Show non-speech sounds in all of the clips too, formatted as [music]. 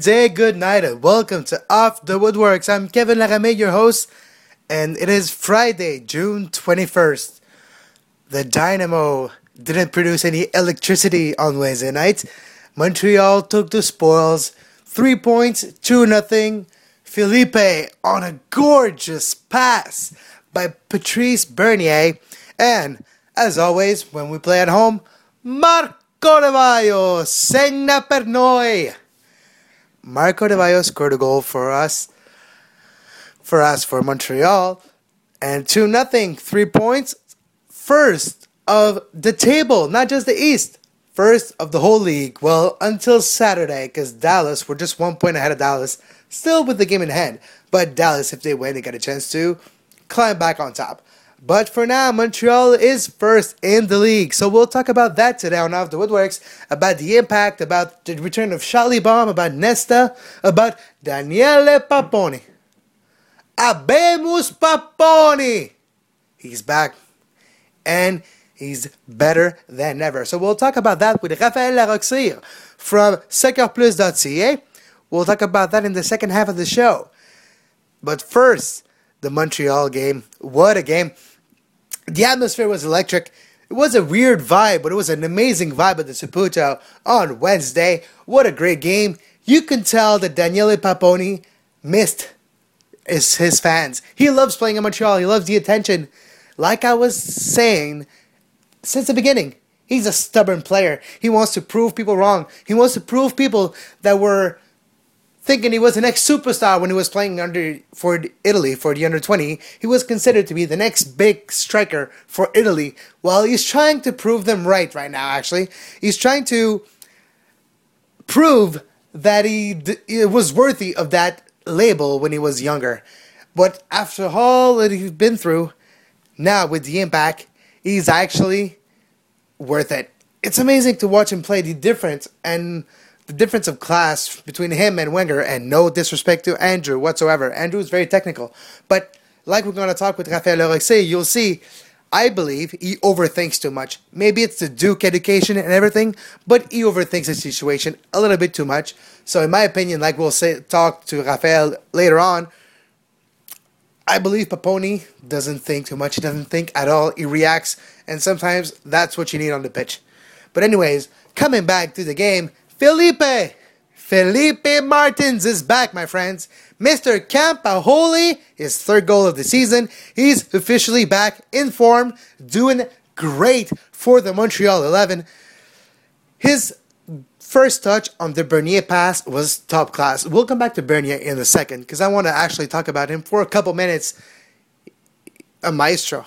Good day, good night, and welcome to Off the Woodworkx. I'm Kevin Laramé, your host, and it is Friday, June 21st. The Dynamo didn't produce any electricity on Wednesday night. Montreal took the spoils, three points, two nothing. Felipe on a gorgeous pass by Patrice Bernier, and as always, when we play at home, Marco de segna per noi. Marco Di Vaio scored a goal for us, for us for Montreal, and two nothing, three points, first of the table, not just the East, first of the whole league. Well, until Saturday, because Dallas were just one point ahead of Dallas, still with the game in hand. But Dallas, if they win, they get a chance to climb back on top. But for now, Montreal is first in the league. So we'll talk about that today on Off the Woodworkx, about the impact, about the return of Schällibaum, about Nesta, about Daniele Paponi. Abemus Paponi! He's back. And he's better than ever. So we'll talk about that with Raphaël Larocque-Cyr from SoccerPlus.ca. We'll talk about that in the second half of the show. But first, the Montreal game. What a game. The atmosphere was electric. It was a weird vibe, but it was an amazing vibe at the Saputo on Wednesday. What a great game. You can tell that Daniele Paponi missed his, his fans. He loves playing in Montreal. He loves the attention. Like I was saying since the beginning, he's a stubborn player. He wants to prove people wrong. He wants to prove people that were thinking he was the next superstar when he was playing under for Italy for the under 20. He was considered to be the next big striker for Italy. Well, he's trying to prove them right right now actually. He's trying to prove that he, d- he was worthy of that label when he was younger. But after all that he's been through, now with the impact, he's actually worth it. It's amazing to watch him play the difference and the difference of class between him and Wenger, and no disrespect to Andrew whatsoever. Andrew is very technical, but like we're going to talk with Rafael Larocque-Cyr, you'll see. I believe he overthinks too much. Maybe it's the Duke education and everything, but he overthinks the situation a little bit too much. So, in my opinion, like we'll say, talk to Rafael later on, I believe Paponi doesn't think too much. He doesn't think at all. He reacts, and sometimes that's what you need on the pitch. But anyways, coming back to the game, Felipe, Felipe Martins is back, my friends. Mr. Campaholi, his third goal of the season. He's officially back in form, doing great for the Montreal 11. His first touch on the Bernier pass was top class. We'll come back to Bernier in a second because I want to actually talk about him for a couple minutes. A maestro.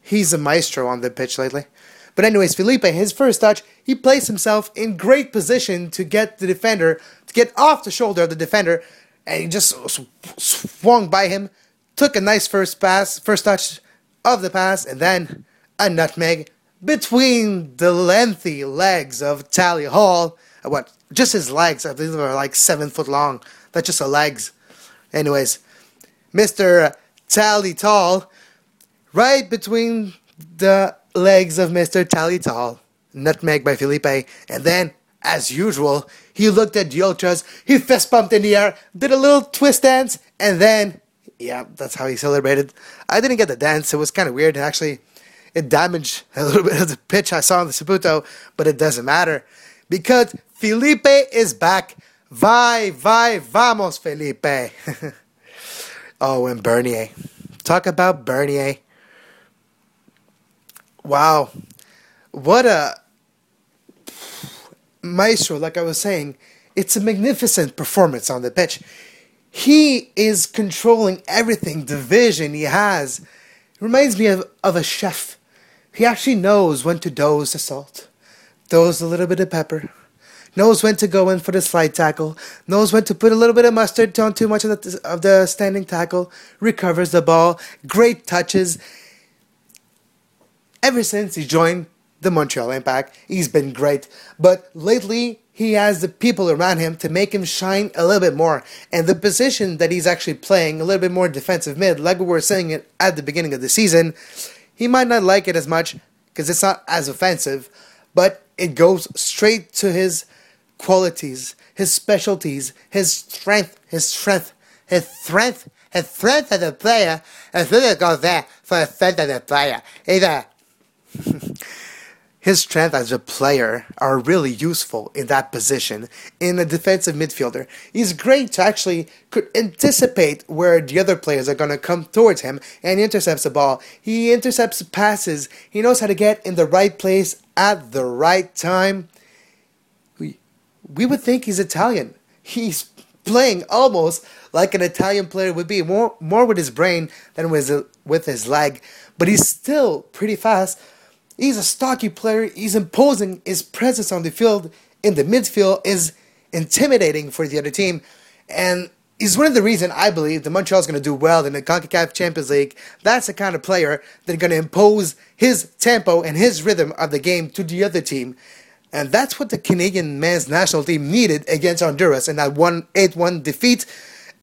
He's a maestro on the pitch lately. But anyways, Felipe, his first touch, he placed himself in great position to get the defender, to get off the shoulder of the defender, and he just sw- swung by him, took a nice first pass, first touch of the pass, and then a nutmeg between the lengthy legs of Tally Hall. Uh, What? Just his legs. I believe they were like seven foot long. That's just the legs. Anyways, Mr. Tally Tall, right between the legs of Mr. Tally Tall, nutmeg by Felipe, and then, as usual, he looked at the ultras, he fist bumped in the air, did a little twist dance, and then, yeah, that's how he celebrated. I didn't get the dance, it was kind of weird, and actually, it damaged [laughs] a little bit of the pitch I saw on the Saputo, but it doesn't matter, because Felipe is back. Vai, vai, vamos, Felipe. [laughs] oh, and Bernier. Talk about Bernier. Wow. What a maestro, like I was saying. It's a magnificent performance on the pitch. He is controlling everything, the vision he has. reminds me of, of a chef. He actually knows when to dose the salt, dose a little bit of pepper, knows when to go in for the slide tackle, knows when to put a little bit of mustard, don't too much of the, of the standing tackle, recovers the ball, great touches. Ever since he joined the Montreal Impact, he's been great. But lately, he has the people around him to make him shine a little bit more. And the position that he's actually playing, a little bit more defensive mid, like we were saying it at the beginning of the season, he might not like it as much because it's not as offensive, but it goes straight to his qualities, his specialties, his strength, his strength, his strength, his strength as a player, and really goes there for a strength as a player. Either [laughs] his strength as a player are really useful in that position in a defensive midfielder. He's great to actually could anticipate where the other players are going to come towards him and he intercepts the ball. He intercepts passes. He knows how to get in the right place at the right time. We, we would think he's Italian. He's playing almost like an Italian player would be, more, more with his brain than with his, with his leg. But he's still pretty fast He's a stocky player. He's imposing. His presence on the field in the midfield is intimidating for the other team. And he's one of the reasons I believe the Montreal's going to do well in the CONCACAF Champions League. That's the kind of player that's going to impose his tempo and his rhythm of the game to the other team. And that's what the Canadian men's national team needed against Honduras in that 1 8 1 defeat.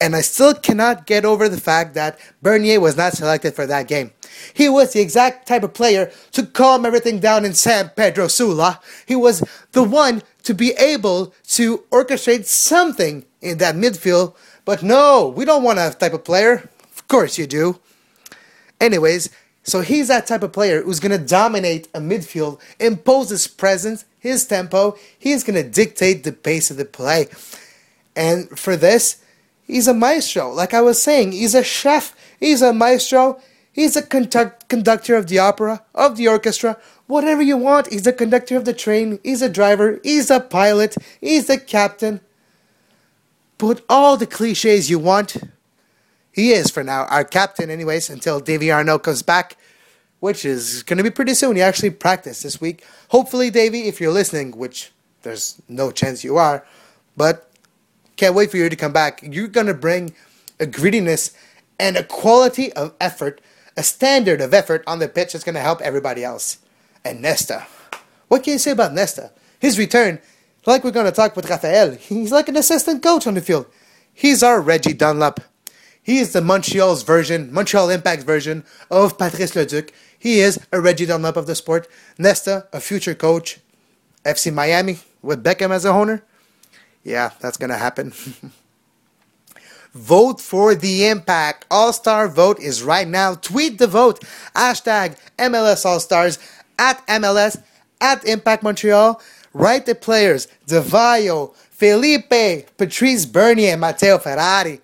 And I still cannot get over the fact that Bernier was not selected for that game. He was the exact type of player to calm everything down in San Pedro Sula. He was the one to be able to orchestrate something in that midfield. But no, we don't want that type of player. Of course you do. Anyways, so he's that type of player who's going to dominate a midfield, impose his presence, his tempo. He's going to dictate the pace of the play. And for this, he's a maestro. Like I was saying, he's a chef. He's a maestro. He's a conduct- conductor of the opera, of the orchestra, whatever you want. He's the conductor of the train, he's a driver, he's a pilot, he's the captain. Put all the cliches you want. He is for now our captain, anyways, until Davy Arnaud comes back, which is going to be pretty soon. He actually practiced this week. Hopefully, Davy, if you're listening, which there's no chance you are, but can't wait for you to come back. You're going to bring a grittiness and a quality of effort a standard of effort on the pitch that's going to help everybody else. And Nesta. What can you say about Nesta? His return, like we're going to talk with Rafael, he's like an assistant coach on the field. He's our Reggie Dunlop. He is the Montreal's version, Montreal Impact's version of Patrice Leduc. He is a Reggie Dunlop of the sport. Nesta, a future coach. FC Miami with Beckham as a owner. Yeah, that's going to happen. [laughs] Vote for the impact. All star vote is right now. Tweet the vote. Hashtag MLS All Stars at MLS at Impact Montreal. Write the players Di Vaio, Felipe, Patrice Bernier, Matteo Ferrari,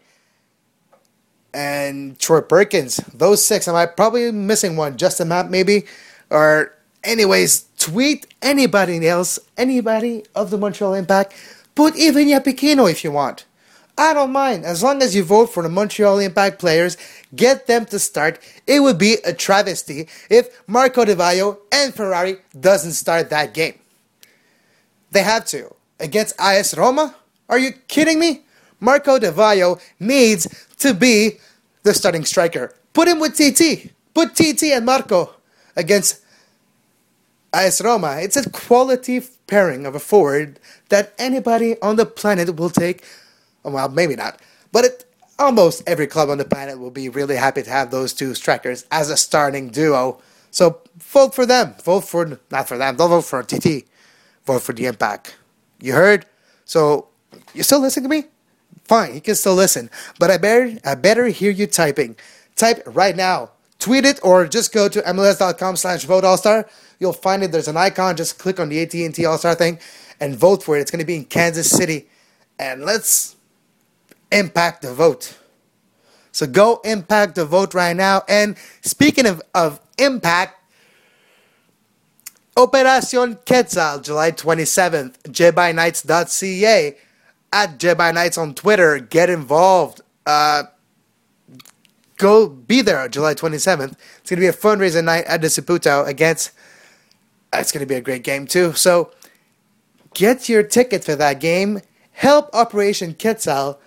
and Troy Perkins. Those six. Am I probably missing one? Justin Mapp, maybe? Or, anyways, tweet anybody else, anybody of the Montreal Impact. Put even Yapikino if you want. I don't mind. As long as you vote for the Montreal Impact players, get them to start. It would be a travesty if Marco Vaio and Ferrari doesn't start that game. They have to. Against AS Roma? Are you kidding me? Marco Vaio needs to be the starting striker. Put him with TT. Put TT and Marco against AS Roma. It's a quality pairing of a forward that anybody on the planet will take well, maybe not. But it, almost every club on the planet will be really happy to have those two strikers as a starting duo. So vote for them. Vote for, not for them, don't vote for TT. Vote for the Impact. You heard? So, you still listening to me? Fine, you can still listen. But I better, I better hear you typing. Type right now. Tweet it or just go to MLS.com slash vote all star. You'll find it. There's an icon. Just click on the AT&T All Star thing and vote for it. It's going to be in Kansas City. And let's impact the vote. So go impact the vote right now. And speaking of, of impact, Operacion Quetzal, July 27th, JediKnights.ca, at Jedi Knights on Twitter. Get involved. Uh, go be there July 27th. It's going to be a fundraiser night at the Saputo against. Uh, it's going to be a great game, too. So get your ticket for that game. Help Operation Quetzal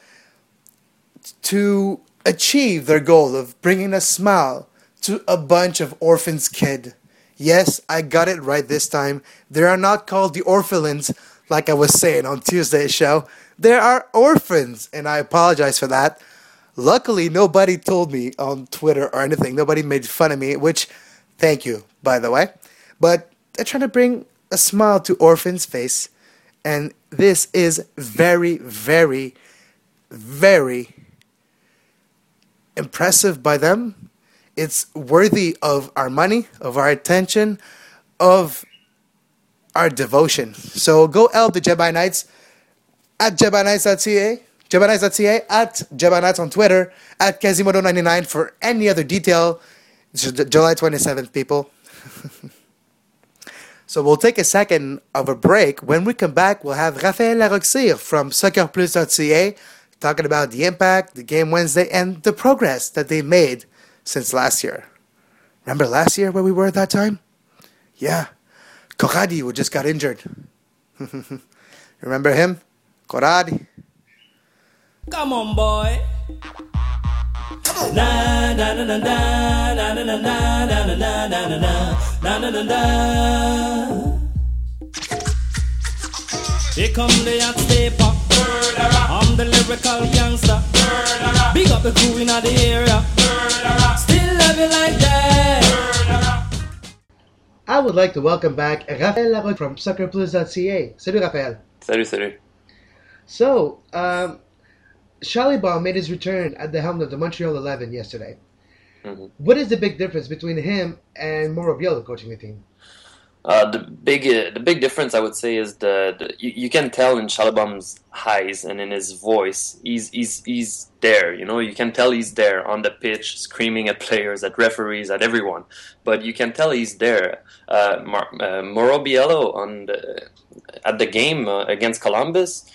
to achieve their goal of bringing a smile to a bunch of orphans kid. Yes, I got it right this time. They are not called the orphelins like I was saying on Tuesday's show. There are orphans, and I apologize for that. Luckily, nobody told me on Twitter or anything. Nobody made fun of me, which, thank you, by the way. But they're trying to bring a smile to orphans' face, and this is very, very, very impressive by them. It's worthy of our money, of our attention, of our devotion. So go help the Jedi Knights at JediKnights.ca, JediKnights.ca, at Knights on Twitter, at Quasimodo99 for any other detail. It's July 27th, people. [laughs] so we'll take a second of a break. When we come back, we'll have Raphaël Larocque-Cyr from SoccerPlus.ca talking about the impact, the game Wednesday, and the progress that they made since last year. Remember last year where we were at that time? Yeah. Corradi, who just got injured. [laughs] Remember him? Corradi. Come on, boy. Na na na na na na na na na na na na na na na na na Here come the hot stepper. I'm the lyrical gangster. Big up the crew in the area. Still love you like that. I would like to welcome back Raphaël Larocque from SoccerPlus.ca. Salut Raphaël. Salut, salut. So, um, Charlie made his return at the helm of the Montreal 11 yesterday. Mhm. What is the big difference between him and Mauro Biello coaching the team? Uh, the big uh, the big difference I would say is the, the you, you can tell in Schällibaum's eyes and in his voice he's he's he's there you know you can tell he's there on the pitch screaming at players at referees at everyone but you can tell he's there uh, Mar- uh, Mauro Biello on the, at the game uh, against Columbus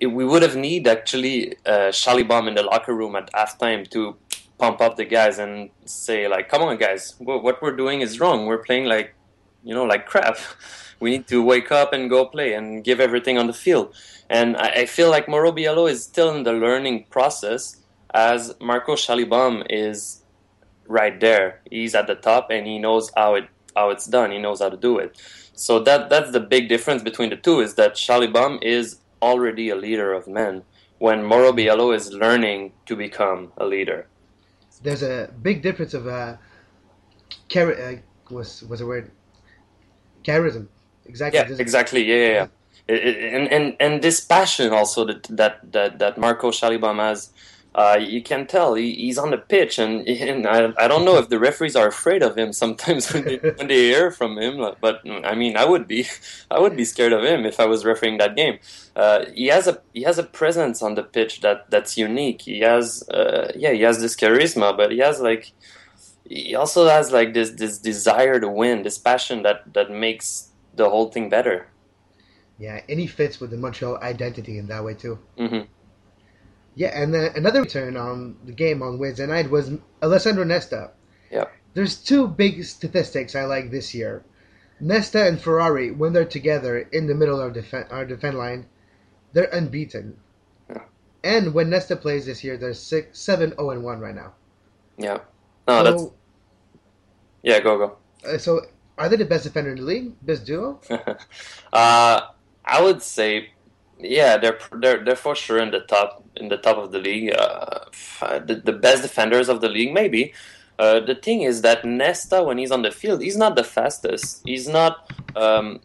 we would have need actually uh, Schällibaum in the locker room at halftime to pump up the guys and say like come on guys what, we're doing is wrong we're playing like you know, like crap. [laughs] We need to wake up and go play and give everything on the field. And I, I feel like Mauro Biello is still in the learning process as Marco Schällibaum is right there. He's at the top and he knows how it how it's done. He knows how to do it. So that that's the big difference between the two is that Schällibaum is already a leader of men when Mauro Biello is learning to become a leader. There's a big difference of uh, char- uh was was a word charism. Exactly. Yeah, exactly. Yeah, yeah, yeah. It- it- and and and this passion also that that that, that Marco Schällibaum has, uh, you can tell he, he's on the pitch, and, and I, I don't know if the referees are afraid of him sometimes [laughs] when they, when they hear from him. But I mean, I would be, [laughs] I would be scared of him if I was refereeing that game. Uh, he has a he has a presence on the pitch that that's unique. He has uh, yeah, he has this charisma, but he has like he also has like this this desire to win, this passion that that makes the whole thing better. Yeah, and he fits with the Montreal identity in that way too. hmm Yeah, and then another return on the game on Wednesday night was Alessandro Nesta. Yeah. There's two big statistics I like this year. Nesta and Ferrari, when they're together in the middle of defen- our defense line, they're unbeaten. Yeah. And when Nesta plays this year, they're six, seven, zero, and one right now. Yeah. No, that's yeah. Go go. uh, so are they the best defender in the league? Best duo? [laughs] uh, I would say, yeah, they're they're they're for sure in the top in the top of the league. Uh, the, the best defenders of the league, maybe. Uh, the thing is that Nesta, when he's on the field, he's not the fastest. He's not, um,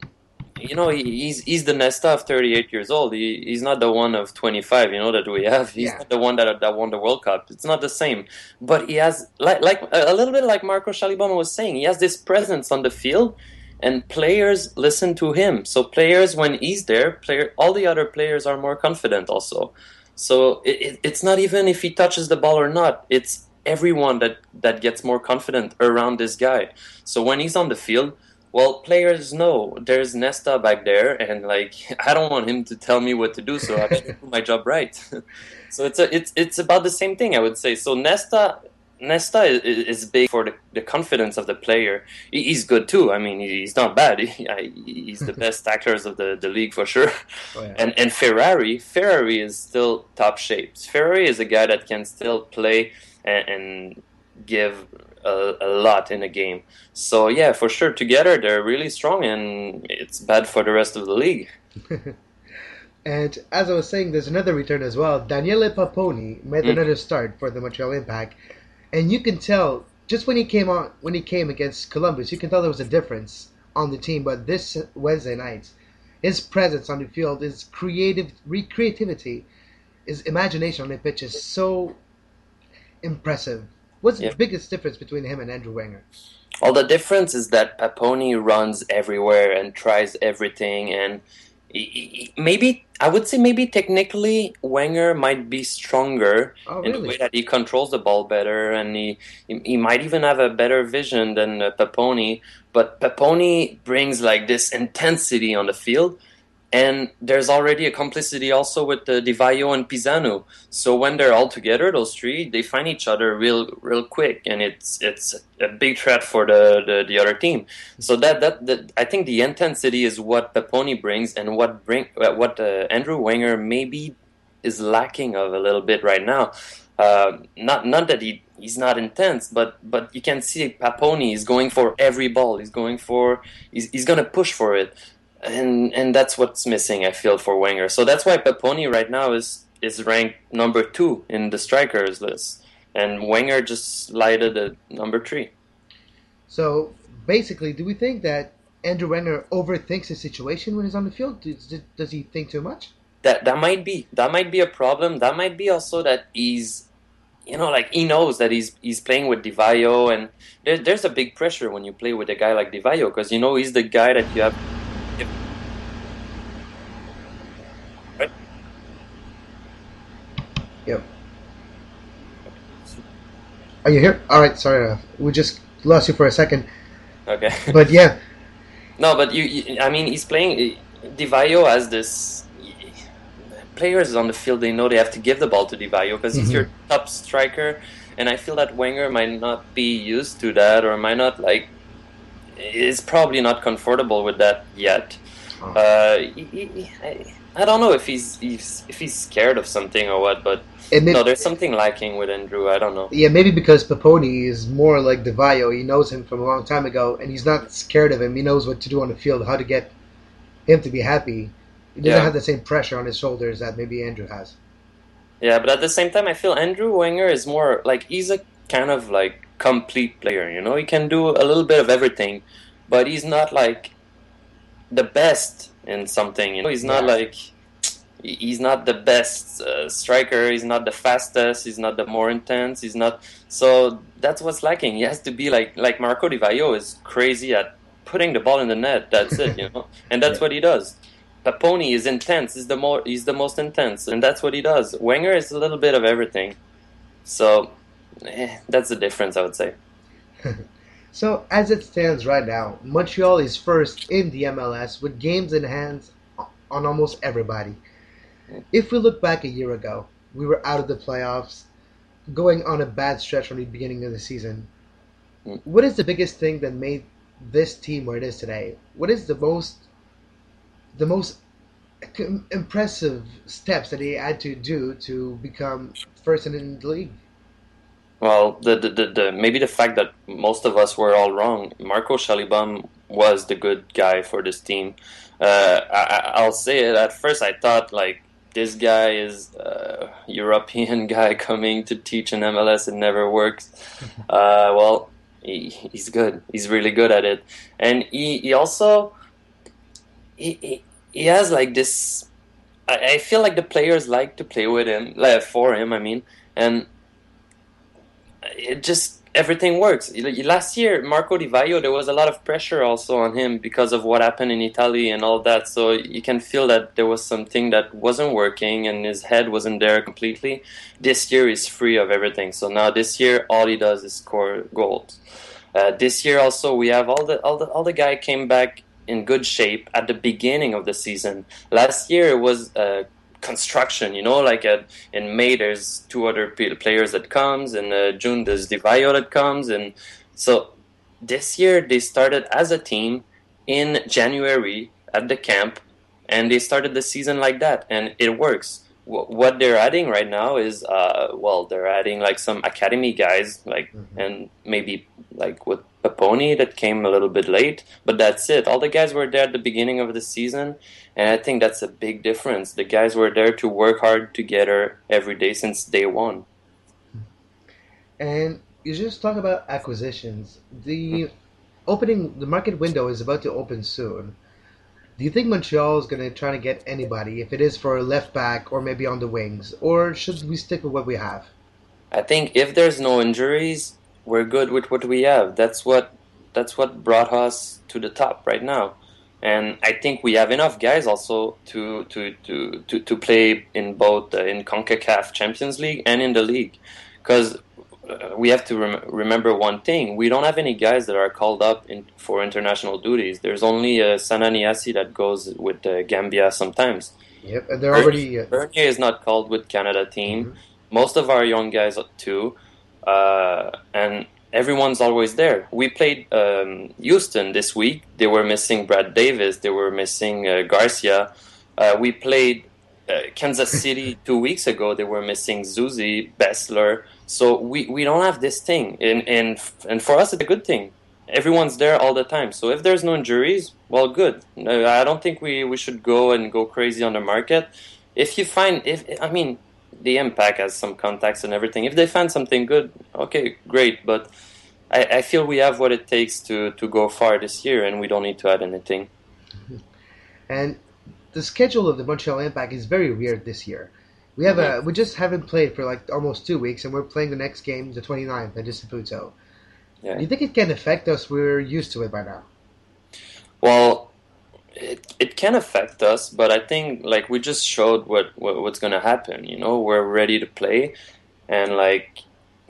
you know, he, he's he's the Nesta of 38 years old. He, he's not the one of 25, you know, that we have. He's Yeah. not the one that that won the World Cup. It's not the same. But he has like like a little bit like Marco Shalibama was saying. He has this presence on the field and players listen to him. So players, when he's there, player, all the other players are more confident also. So it, it, it's not even if he touches the ball or not. It's everyone that that gets more confident around this guy. So when he's on the field, well, players know there's Nesta back there, and like [laughs] I don't want him to tell me what to do, so I [laughs] should do my job right. [laughs] so it's a, it's it's about the same thing, I would say. So Nesta Nesta is, is big for the, the confidence of the player. He, he's good too. I mean, he's not bad. [laughs] He, he's the best [laughs] tacklers of the, the league for sure. Oh, yeah. And and Ferrari, Ferrari is still top shape. Ferrari is a guy that can still play and, and give a, a, lot in a game. So yeah, for sure, together they're really strong, and it's bad for the rest of the league. [laughs] and as I was saying, there's another return as well. Daniele Paponi made mm. another start for the Montreal Impact, and you can tell just when he came on when he came against Columbus, you can tell there was a difference on the team. But this Wednesday night, his presence on the field, his creative creativity, his imagination on the pitch is so impressive. What's yeah. the biggest difference between him and Andrew Wenger? Well, the difference is that Paponi runs everywhere and tries everything, and maybe I would say maybe technically Wenger might be stronger oh, in the way that he controls the ball better, and he he might even have a better vision than uh, Paponi. But Paponi brings like this intensity on the field and there's already a complicity also with the Di Vaio and Pisano. So when they're all together, those three, they find each other real, real quick, and it's it's a big threat for the, the, the other team. So that, that that I think the intensity is what Paponi brings, and what bring uh, what uh, Andrew Wenger maybe is lacking of a little bit right now. Uh, not not that he he's not intense, but but you can see Paponi is going for every ball. He's going for he's he's gonna push for it and and that's what's missing. I feel for Wenger. So that's why Paponi right now is is ranked number two in the strikers list, and Wenger just lighted at number three. So basically, do we think that Andrew Wenger overthinks the situation when he's on the field? Does, does he think too much? That that might be that might be a problem. That might be also that he's you know, like he knows that he's he's playing with Di Vaio, and there, there's a big pressure when you play with a guy like Di Vaio because you know he's the guy that you have Yep. Are you here? All right. Sorry, uh, we just lost you for a second. Okay. [laughs] But yeah. No, but you, you I mean, he's playing. Di Vaio has this. Players on the field, they know they have to give the ball to Di Vaio because mm-hmm. he's your top striker, and I feel that Wenger might not be used to that, or might not like. Is probably not comfortable with that yet. Oh. Uh, he, he, I, I don't know if he's, he's if he's scared of something or what, but may, no, there's something lacking with Andrew. I don't know. Yeah, maybe because Paponi is more like Di Vaio. He knows him from a long time ago, and he's not scared of him. He knows what to do on the field, how to get him to be happy. He doesn't yeah. have the same pressure on his shoulders that maybe Andrew has. Yeah, but at the same time, I feel Andrew Wenger is more like he's a kind of like complete player. You know, he can do a little bit of everything, but he's not like the best in something. You know, he's not yeah. like he's not the best uh, striker. He's not the fastest. He's not the more intense. He's not. So that's what's lacking. He has to be like like Marco Di Vaio is crazy at putting the ball in the net. That's it, you know, [laughs] and that's what he does. Paponi is intense. He's the more he's the most intense, and that's what he does. Wenger is a little bit of everything. So eh, that's the difference, I would say. [laughs] so as it stands right now, Montreal is first in the MLS with games in hand on almost everybody. If we look back a year ago, we were out of the playoffs, going on a bad stretch from the beginning of the season. What is the biggest thing that made this team where it is today? What is the most the most impressive steps that they had to do to become first in the league? Well, the, the, the, the, maybe the fact that most of us were all wrong. Marco Schällibaum was the good guy for this team. Uh, I, will say it. At first, I thought like this guy is a European [laughs] guy coming to teach in MLS. It never works. [laughs] Uh, well, he, he's good. He's really good at it, and he, he also he, he, he has like this. I, I feel like the players like to play with him, like for him. I mean, and it just everything works. Last year, Marco Di Vaio, there was a lot of pressure also on him because of what happened in Italy and all that. So you can feel that there was something that wasn't working and his head wasn't there completely. This year is free of everything. So now this year, all he does is score goals. Uh, this year also, we have all the all the all the guy came back in good shape at the beginning of the season. Last year it was. Uh, construction. You know, like at, in May there's two other players that comes, in uh, June there's Di Vaio that comes, and so this year they started as a team in January at the camp, and they started the season like that, and it works. What they're adding right now is, uh, well, they're adding like some academy guys, like mm-hmm. and maybe like with Paponi that came a little bit late, but that's it. All the guys were there at the beginning of the season, and I think that's a big difference. The guys were there to work hard together every day since day one. And you just talk about acquisitions. The opening, the market window is about to open soon. Do you think Montreal is going to try to get anybody, if it is for a left back or maybe on the wings, or should we stick with what we have? I think if there's no injuries, we're good with what we have. That's what that's what brought us to the top right now. And I think we have enough guys also to to to to, to play in both uh, in CONCACAF Champions League and in the league, because we have to rem- remember one thing: we don't have any guys that are called up in, for international duties. There's only uh, Sanna Nyassi that goes with uh, Gambia sometimes. Yep, and they're already. Uh... Bernier is not called with Canada team. Mm-hmm. Most of our young guys too, uh, and everyone's always there. We played um, Houston this week. They were missing Brad Davis. They were missing uh, Garcia. Uh, we played uh, Kansas City [laughs] two weeks ago. They were missing Zusi Besler. So we, we don't have this thing, and, and and for us it's a good thing. Everyone's there all the time. So if there's no injuries, well, good. I don't think we, we should go and go crazy on the market. If you find, if I mean, the impact has some contacts and everything. If they find something good, okay, great. But I, I feel we have what it takes to to go far this year, and we don't need to add anything. And the schedule of the Montreal Impact is very weird this year. We have a we just haven't played for like almost two weeks, and we're playing the next game, the 29th, at Disaputo. Yeah. Do you think it can affect us? We're used to it by now. Well, it it can affect us, but I think like we just showed what, what what's going to happen. You know, we're ready to play, and like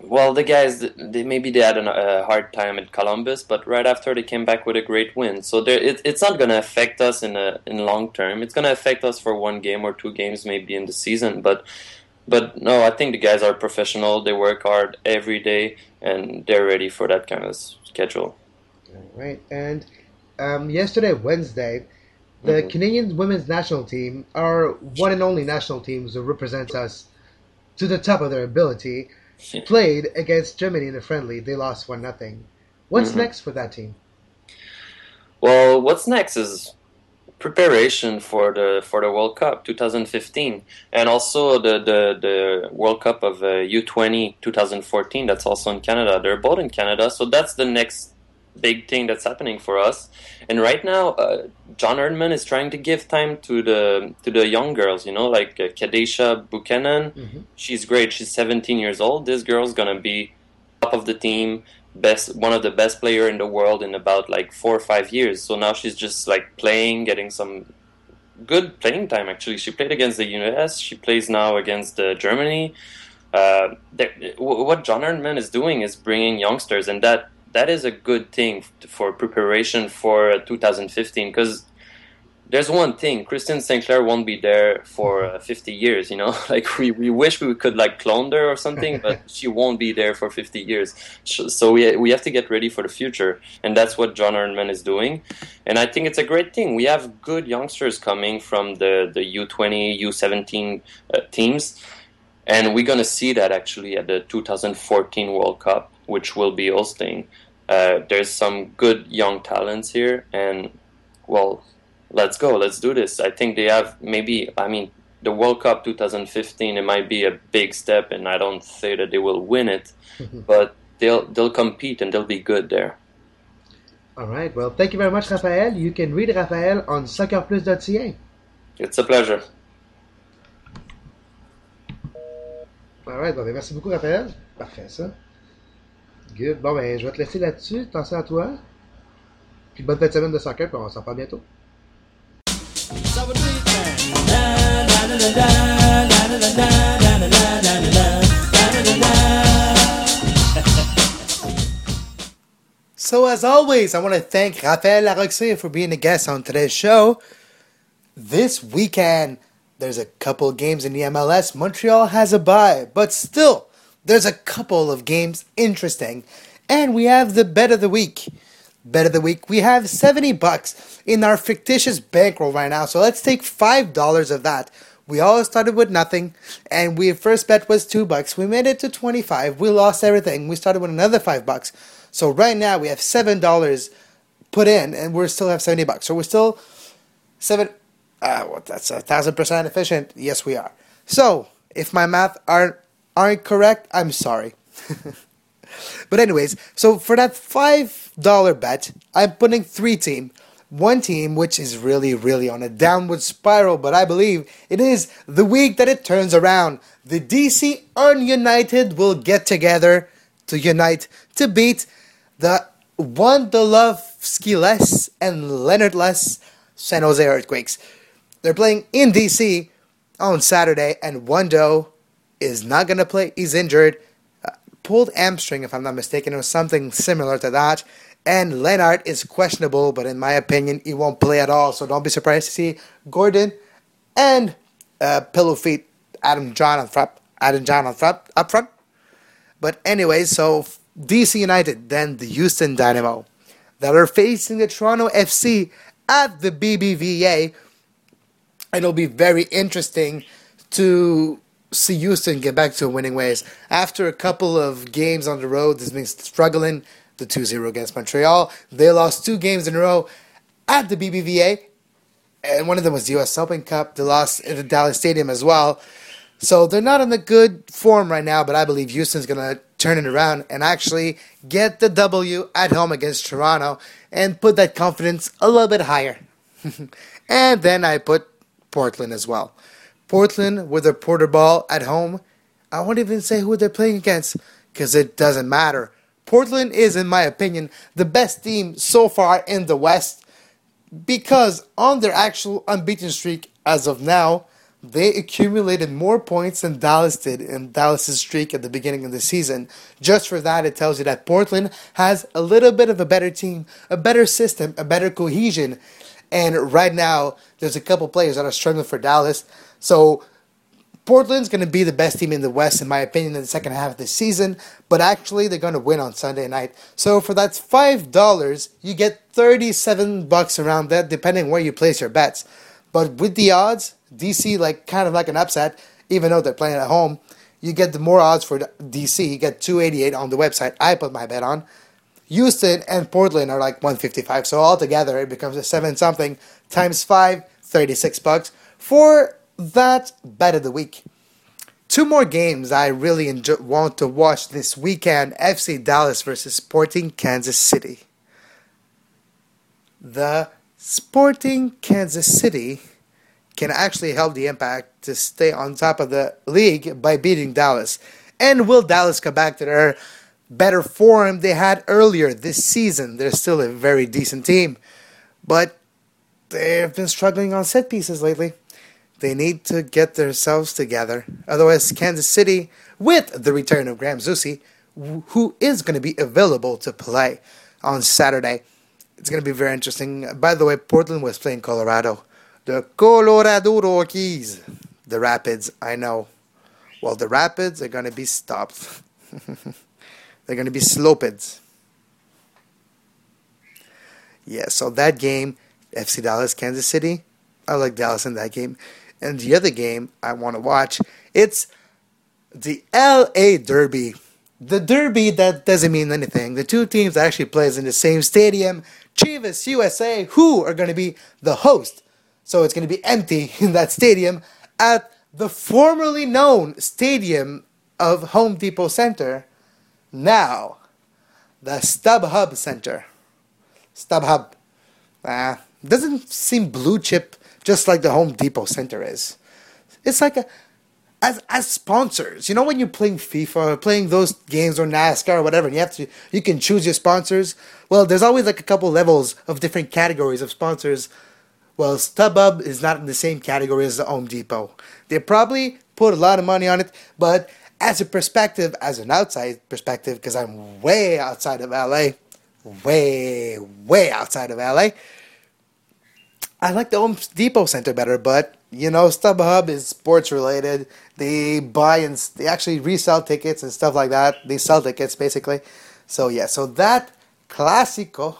well, the guys, they, maybe they had a hard time at Columbus, but right after they came back with a great win. So it, it's not going to affect us in a in long term. It's going to affect us for one game or two games, maybe in the season. But but no, I think the guys are professional. They work hard every day, and they're ready for that kind of schedule. All right. And um, yesterday, Wednesday, the mm-hmm. Canadian women's national team, our one and only national team, who represents us to the top of their ability played against Germany in a friendly. They lost one nothing. What's mm-hmm. next for that team? Well, what's next is preparation for the for the World Cup 2015 and also the the, the World Cup of uh, U20 2014 that's also in Canada. They're both in Canada, so that's the next big thing that's happening for us. And right now, uh, John Herdman is trying to give time to the to the young girls. You know, like uh, Kadeisha Buchanan. Mm-hmm. She's great. She's 17 years old. This girl's gonna be top of the team, best one of the best player in the world in about like four or five years. So now she's just like playing, getting some good playing time. Actually, she played against the US. She plays now against uh, Germany. Uh, what John Herdman is doing is bringing youngsters, and that that is a good thing for preparation for 2015 because there's one thing Christine Sinclair won't be there for uh, 50 years you know? [laughs] Like we, we wish we could like clone her or something but [laughs] she won't be there for 50 years. So we, we have to get ready for the future and that's what John Herdman is doing. And I think it's a great thing. We have good youngsters coming from the, the U20 U17 uh, teams and we're going to see that actually at the 2014 World Cup which will be hosting. Uh, there's some good young talents here, and well, let's go, let's do this. I think they have maybe, I mean, the World Cup 2015. It might be a big step, and I don't say that they will win it, [laughs] but they'll they'll compete and they'll be good there. All right. Well, thank you very much, Raphaël. You can read Raphaël on soccerplus.ca. It's a pleasure. All right. Bon, merci beaucoup, Raphaël. Parfait, ça. Good. Bon, ben, je vais te laisser là-dessus. Attention à toi. Puis bonne fin de semaine de soccer, puis on s'en parle bientôt. So, as always, I want to thank Rafael Larocque for being a guest on today's show. This weekend, there's a couple games in the MLS. Montreal has a bye, but still, there's a couple of games interesting. And we have the bet of the week. Bet of the week. We have 70 bucks in our fictitious bankroll right now. So let's take $5 of that. We all started with nothing, and we first bet was two bucks. We made it to 25. We lost everything. We started with another five bucks. So right now we have seven dollars put in, and we still have 70 bucks. So we're still seven. Uh, what? That's a thousand percent efficient. Yes, we are. So if my math aren't aren't correct, I'm sorry. [laughs] but anyways, so for that five dollar bet, I'm putting three team. One team which is really, really on a downward spiral, but I believe it is the week that it turns around. The DC United will get together to unite to beat the Wondolowski less and Lenhart less San Jose Earthquakes. They're playing in DC on Saturday, and Wondo is not going to play. He's injured. Uh, pulled hamstring, if I'm not mistaken, or something similar to that. And Lenhart is questionable, but in my opinion, he won't play at all. So don't be surprised to see Gordon and uh, Pillow Feet Adam Jahn on front. Adam Jahn on front up front. But anyway, so DC United, then the Houston Dynamo, that are facing the Toronto FC at the BBVA. It'll be very interesting to see Houston get back to winning ways. After a couple of games on the road, they've been struggling. The 2 0 against Montreal. They lost two games in a row at the BBVA, and one of them was the US Open Cup. They lost at the Dallas Stadium as well. So they're not in a good form right now, but I believe Houston's going to turn it around and actually get the W at home against Toronto and put that confidence a little bit higher. [laughs] and then I put Portland as well. Portland with their Porter ball at home. I won't even say who they're playing against because it doesn't matter. Portland is, in my opinion, the best team so far in the West because on their actual unbeaten streak as of now, they accumulated more points than Dallas did in Dallas's streak at the beginning of the season. Just for that, it tells you that Portland has a little bit of a better team, a better system, a better cohesion. And right now, there's a couple players that are struggling for Dallas. So Portland's going to be the best team in the West, in my opinion, in the second half of the season. But actually, they're going to win on Sunday night. So for that five dollars, you get thirty-seven bucks around that, depending where you place your bets. But with the odds, DC like kind of like an upset, even though they're playing at home. You get the more odds for DC. You get 288 on the website I put my bet on. Houston and Portland are like 155. So altogether, it becomes a seven something times five, 36 bucks for that bet of the week. Two more games I really enjoy, want to watch this weekend FC Dallas versus Sporting Kansas City. The Sporting Kansas City can actually help the Impact to stay on top of the league by beating Dallas. And will Dallas come back to their better form they had earlier this season? They're still a very decent team, but they've been struggling on set pieces lately. They need to get themselves together. Otherwise, Kansas City, with the return of Graham Zusi, who is going to be available to play on Saturday, it's going to be very interesting. By the way, Portland was playing Colorado. The Colorado Rockies. The Rapids, I know. Well, the Rapids are going to be stopped. [laughs] They're going to be sloped. Yeah, so that game, FC Dallas, Kansas City, I like Dallas in that game. And the other game I want to watch, it's the LA Derby. The Derby that doesn't mean anything. The two teams actually plays in the same stadium. Chivas USA, who are going to be the host. So it's going to be empty [laughs] in that stadium at the formerly known stadium of Home Depot Center. Now, the StubHub Center. StubHub. Ah, doesn't seem blue chip just like the Home Depot Center is. It's like a as as sponsors. You know when you're playing FIFA or playing those games or NASCAR or whatever, and you have to you can choose your sponsors. Well, there's always like a couple levels of different categories of sponsors. Well, StubHub is not in the same category as the Home Depot. They probably put a lot of money on it, but as a perspective, as an outside perspective, because I'm way outside of LA, way, way outside of LA, I like the Home Depot Center better, but you know, StubHub is sports related. They buy and they actually resell tickets and stuff like that. They sell tickets basically. So yeah, so that clásico,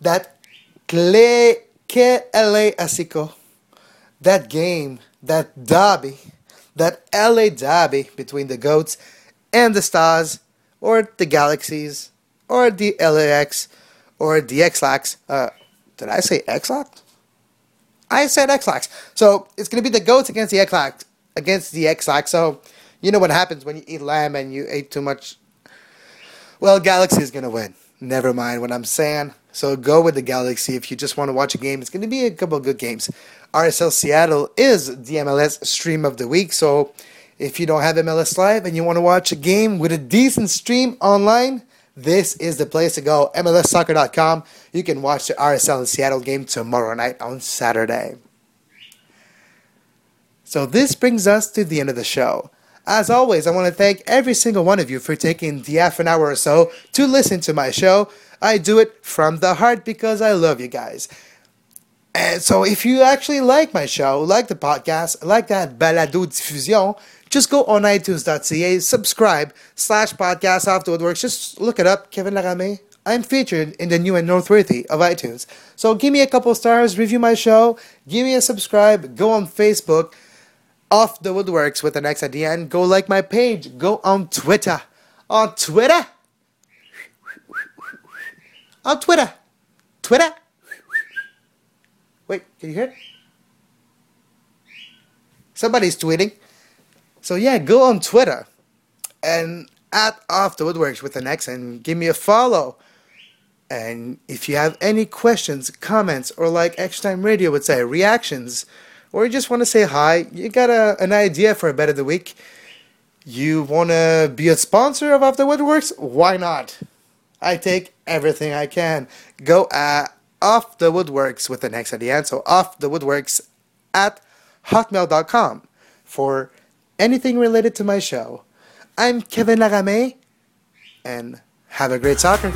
that cle que asico, that game, that derby, that LA derby between the goats and the stars, or the galaxies, or the LAX, or the X-Lax. Uh, did I say X-Lax? I said Ex-Lax. So it's going to be the goats against the Ex-Lax, against the Ex-Lax. So you know what happens when you eat lamb and you ate too much. Well, Galaxy is going to win. Never mind what I'm saying. So go with the Galaxy if you just want to watch a game. It's going to be a couple good games. RSL Seattle is the MLS stream of the week. So if you don't have MLS Live and you want to watch a game with a decent stream online, this is the place to go. MLSsoccer.com. You can watch the RSL Seattle game tomorrow night on Saturday. So this brings us to the end of the show. As always, I want to thank every single one of you for taking the half an hour or so to listen to my show. I do it from the heart because I love you guys. And so if you actually like my show, like the podcast, like that balado diffusion, just go on iTunes.ca, subscribe, slash podcast off the Woodworkx. Just look it up, Kevin Larame. I'm featured in the new and noteworthy of iTunes. So give me a couple stars, review my show, give me a subscribe, go on Facebook, off the Woodworkx with an X at the end. Go like my page, go on Twitter. On Twitter? On Twitter. Twitter? Wait, can you hear it? Somebody's tweeting. So yeah, go on Twitter and at Off the Woodworkx with an X and give me a follow. And if you have any questions, comments, or like X Time Radio would say, reactions, or you just want to say hi, you got a, an idea for a bet of the week, you want to be a sponsor of Off the Woodworkx, why not? I take everything I can. Go at Off the Woodworkx with an X at the end, so Off the Woodworkx at hotmail.com for anything related to my show. I'm Kevin Larame, and have a great soccer.